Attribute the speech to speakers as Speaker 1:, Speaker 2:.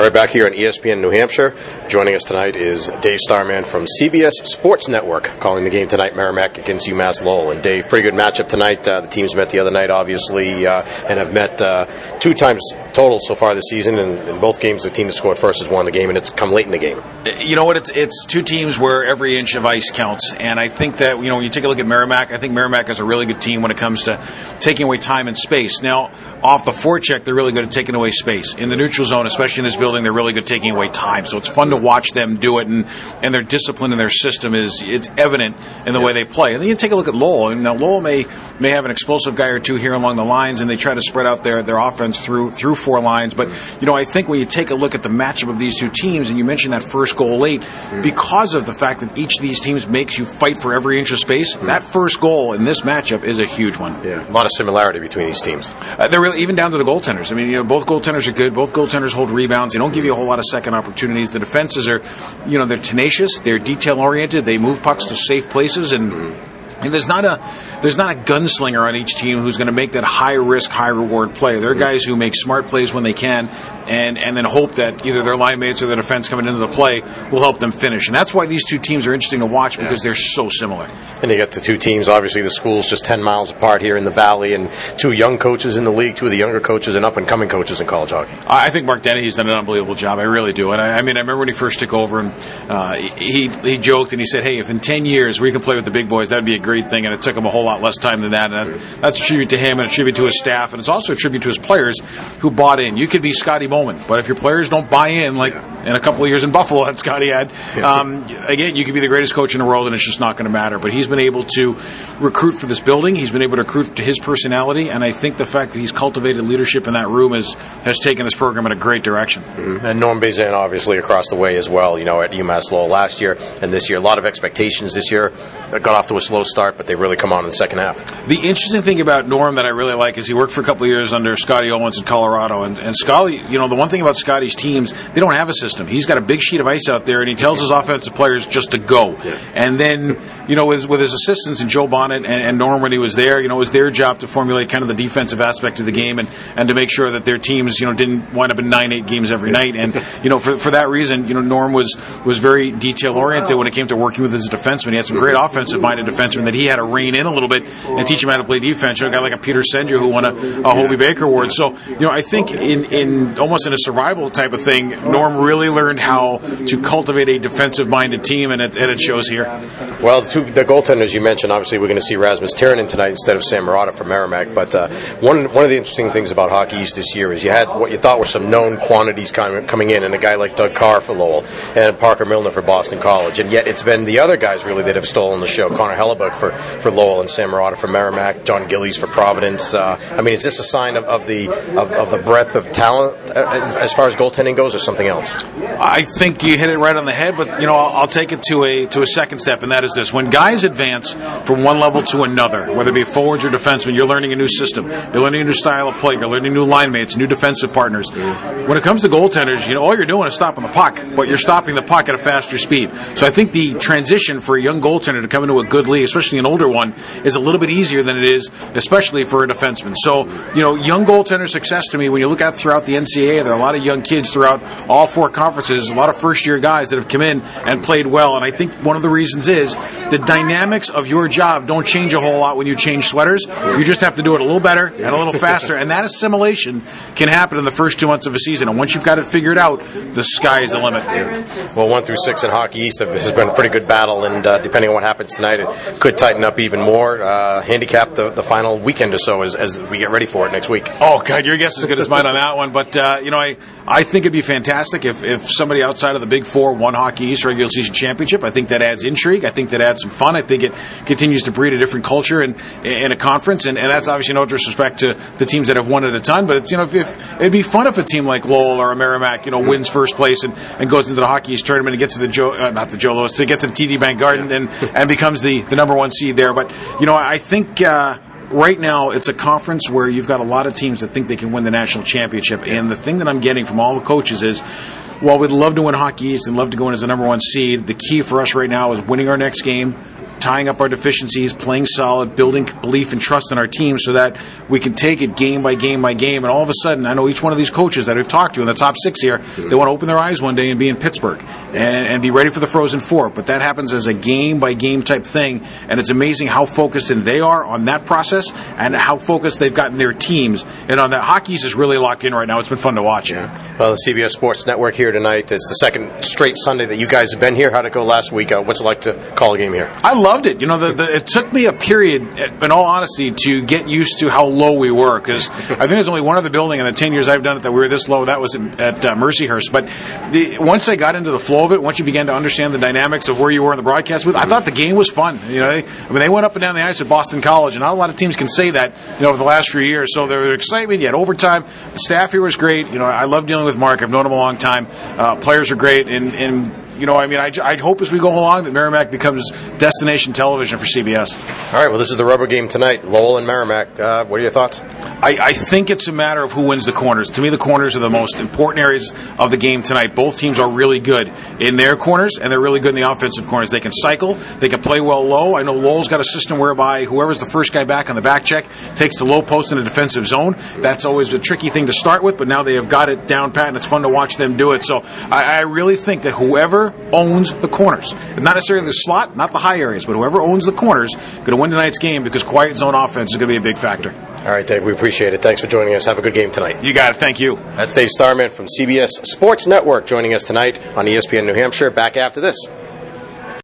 Speaker 1: All right, back here on ESPN New Hampshire. Joining us tonight is Dave Starman from CBS Sports Network, calling the game tonight, Merrimack against UMass Lowell. And Dave, pretty good matchup tonight. Uh, the teams met the other night, obviously, uh, and have met uh, two times total so far this season. And in both games, the team that scored first has won the game, and it's come late in the game.
Speaker 2: You know what? It's it's two teams where every inch of ice counts, and I think that you know when you take a look at Merrimack, I think Merrimack is a really good team when it comes to taking away time and space. Now, off the forecheck, they're really good at taking away space in the neutral zone, especially in this building. They're really good at taking away time. So it's fun to watch them do it, and, and their discipline and their system is it's evident in the yeah. way they play. And then you take a look at Lowell, and now Lowell may may have an explosive guy or two here along the lines, and they try to spread out their their offense through through four lines. But you know, I think when you take a look at the matchup of these two teams, and you mentioned that first goal late, because of the fact that each of these teams makes you fight for every inch of space, mm-hmm. that first goal in this matchup is a huge one.
Speaker 1: Yeah, a lot of similarity between these teams.
Speaker 2: Uh, they're really even down to the goaltenders. I mean, you know, both goaltenders are good. Both goaltenders hold rebounds. They don't give you a whole lot of second opportunities. The defenses are, you know, they're tenacious, they're detail oriented, they move pucks to safe places, and. Mm-hmm and there's not a there's not a gunslinger on each team who's going to make that high risk, high reward play. There are guys who make smart plays when they can, and and then hope that either their line mates or their defense coming into the play will help them finish. And that's why these two teams are interesting to watch because yeah. they're so similar.
Speaker 1: And you get the two teams. Obviously, the schools just ten miles apart here in the valley, and two young coaches in the league, two of the younger coaches and up and coming coaches in college hockey.
Speaker 2: I think Mark Dennehy's done an unbelievable job. I really do. And I, I mean, I remember when he first took over, and uh, he he joked and he said, "Hey, if in ten years we can play with the big boys, that'd be a great thing." And it took him a whole lot less time than that. And that's a tribute to him and a tribute to his staff. And it's also a tribute to his players who bought in. You could be Scotty Bowman, but if your players don't buy in, like in a couple of years in Buffalo that Scotty had, um, again, you could be the greatest coach in the world and it's just not going to matter. But he's been able to recruit for this building. He's been able to recruit to his personality. And I think the fact that he's cultivated leadership in that room is, has taken this program in a great direction.
Speaker 1: Mm-hmm. And Norm Bazin, obviously, across the way as well, you know, at UMass Lowell last year and this year. A lot of expectations this year. Got off to a slow start, but they really come on in the second half.
Speaker 2: The interesting thing about Norm that I really like is he worked for a couple of years under Scotty Owens in Colorado, and, and Scotty, you know, the one thing about Scotty's teams, they don't have a system. He's got a big sheet of ice out there, and he tells his offensive players just to go. Yeah. And then, you know, with, with his assistants and Joe Bonnett and, and, Norm when he was there, you know, it was their job to formulate kind of the defensive aspect of the game and, and to make sure that their teams, you know, didn't wind up in nine, eight games every night. And you know, for, for that reason, you know, Norm was was very detail oriented when it came to working with his defensemen. He had some great offensive minded defensemen that he had to rein in a little bit and teach him how to play defense. You know, a guy like a Peter Sejna who won a, a Hobey Baker Award. So, you know, I think in, in almost in a survival type of thing, Norm really learned how to cultivate a defensive minded team, and it, and it shows here.
Speaker 1: Well, the, two, the goaltenders you mentioned, obviously, we're going to see Rasmus Tirronen tonight instead of Sam Marotta from Merrimack. But uh, one one of the interesting things about Hockey East this year is you had what you thought were some known quantities coming in, and a guy like Doug Carr for Lowell and Parker Milner for Boston College, and yet it's been the other guys really that have stolen the show. Connor Hellebuyck for, for Lowell and Sam Marotta for Merrimack, Jon Gillies for Providence. Uh, I mean, is this a sign of, of the of, of, the breadth of talent uh, as far as goaltending goes, or something else?
Speaker 2: I think you hit it right on the head, but you know, I'll, I'll take it to a to a second step, and that is this: when guys advance from one level to another, whether it be forwards or defensemen, you're learning a new system, you're learning a new style of play, you're learning new line mates, new defensive partners. When it comes to goaltenders, you know, all you're doing is stopping the puck, but you're stopping the puck at a faster speed. So I think the transition for a young goaltender to come into a good league, especially an older one, is a little bit easier than it is, especially for a defenseman. So, you know, young goaltender success to me, when you look at throughout the NCAA, there are a lot of young kids throughout all four conferences, a lot of first year guys that have come in and played well. And I think one of the reasons is the dynamics of your job don't change a whole lot when you change sweaters. You just have to do it a little better and a little faster. And that assimilation can happen in the first two months of a season. And once you've got it figured out, the sky is the limit.
Speaker 1: Well, one through six in Hockey East has been a pretty good battle. And uh, depending on what happens tonight, it could tighten up even more. Uh, handicap the, the final weekend or so as, as we get ready for it next week.
Speaker 2: Oh, God, your guess is as good as mine on that one. But, uh, you know, I, I think it'd be fantastic if, if somebody outside of the Big Four won Hockey East regular season championship. I think that adds intrigue. I think that adds some fun. I think it continues to breed a different culture in, in a conference. And, and that's obviously no disrespect to the teams that have won it a ton. But it's, you know, if, if it'd be fun if a team like Lowell or a Merrimack, you know, wins first place and, and goes into the Hockey East tournament and gets to the Joe, uh, not the Joe Louis, to get to the TD Bank Garden and, and becomes the, the number one seed there. But, you know, I think, uh, right now it's a conference where you've got a lot of teams that think they can win the national championship. And the thing that I'm getting from all the coaches is, while we'd love to win Hockey East and love to go in as the number one seed, the key for us right now is winning our next game, tying up our deficiencies, playing solid, building belief and trust in our team so that we can take it game by game by game. And all of a sudden, I know each one of these coaches that we've talked to in the top six here, they want to open their eyes one day and be in Pittsburgh and, and be ready for the Frozen Four. But that happens as a game by game type thing. And it's amazing how focused and they are on that process and how focused they've gotten their teams. And on that, hockey's is really locked in right now. It's been fun to watch.
Speaker 1: Yeah. Well, the CBS Sports Network here tonight. It's the second straight Sunday that you guys have been here. How'd it go last week? Uh, what's it like to call a game here?
Speaker 2: I loved it. You know, the, the, it took me a period, in all honesty, to get used to how low we were because I think there's only one other building in the 10 years I've done it that we were this low. That was at uh, Mercyhurst. But the, once I got into the flow of it, once you began to understand the dynamics of where you were in the broadcast booth, I thought the game was fun. You know, I mean, they went up and down the ice at Boston College, and not a lot of teams can say that, you know, over the last few years. So there was excitement. You had overtime. The staff here was great. You know, I love dealing with Mark. I've known him a long time. Uh, players are great, and, and you know, I mean, I, I hope as we go along that Merrimack becomes destination television for CBS.
Speaker 1: All right, well, this is the rubber game tonight. Lowell and Merrimack. Uh, what are your thoughts?
Speaker 2: I, I, think it's a matter of who wins the corners. To me, the corners are the most important areas of the game tonight. Both teams are really good in their corners, and they're really good in the offensive corners. They can cycle, they can play well low. I know Lowell's got a system whereby whoever's the first guy back on the back check takes the low post in the defensive zone. That's always a tricky thing to start with, but now they have got it down pat, and it's fun to watch them do it. So I, I really think that whoever owns the corners, not necessarily the slot, not the high areas, but whoever owns the corners, going to win tonight's game because quiet zone offense is going to be a big factor.
Speaker 1: All right, Dave, we appreciate it. Thanks for joining us. Have a good game tonight.
Speaker 2: You got it. Thank you.
Speaker 1: That's Dave Starman from CBS Sports Network joining us tonight on ESPN New Hampshire. Back after this.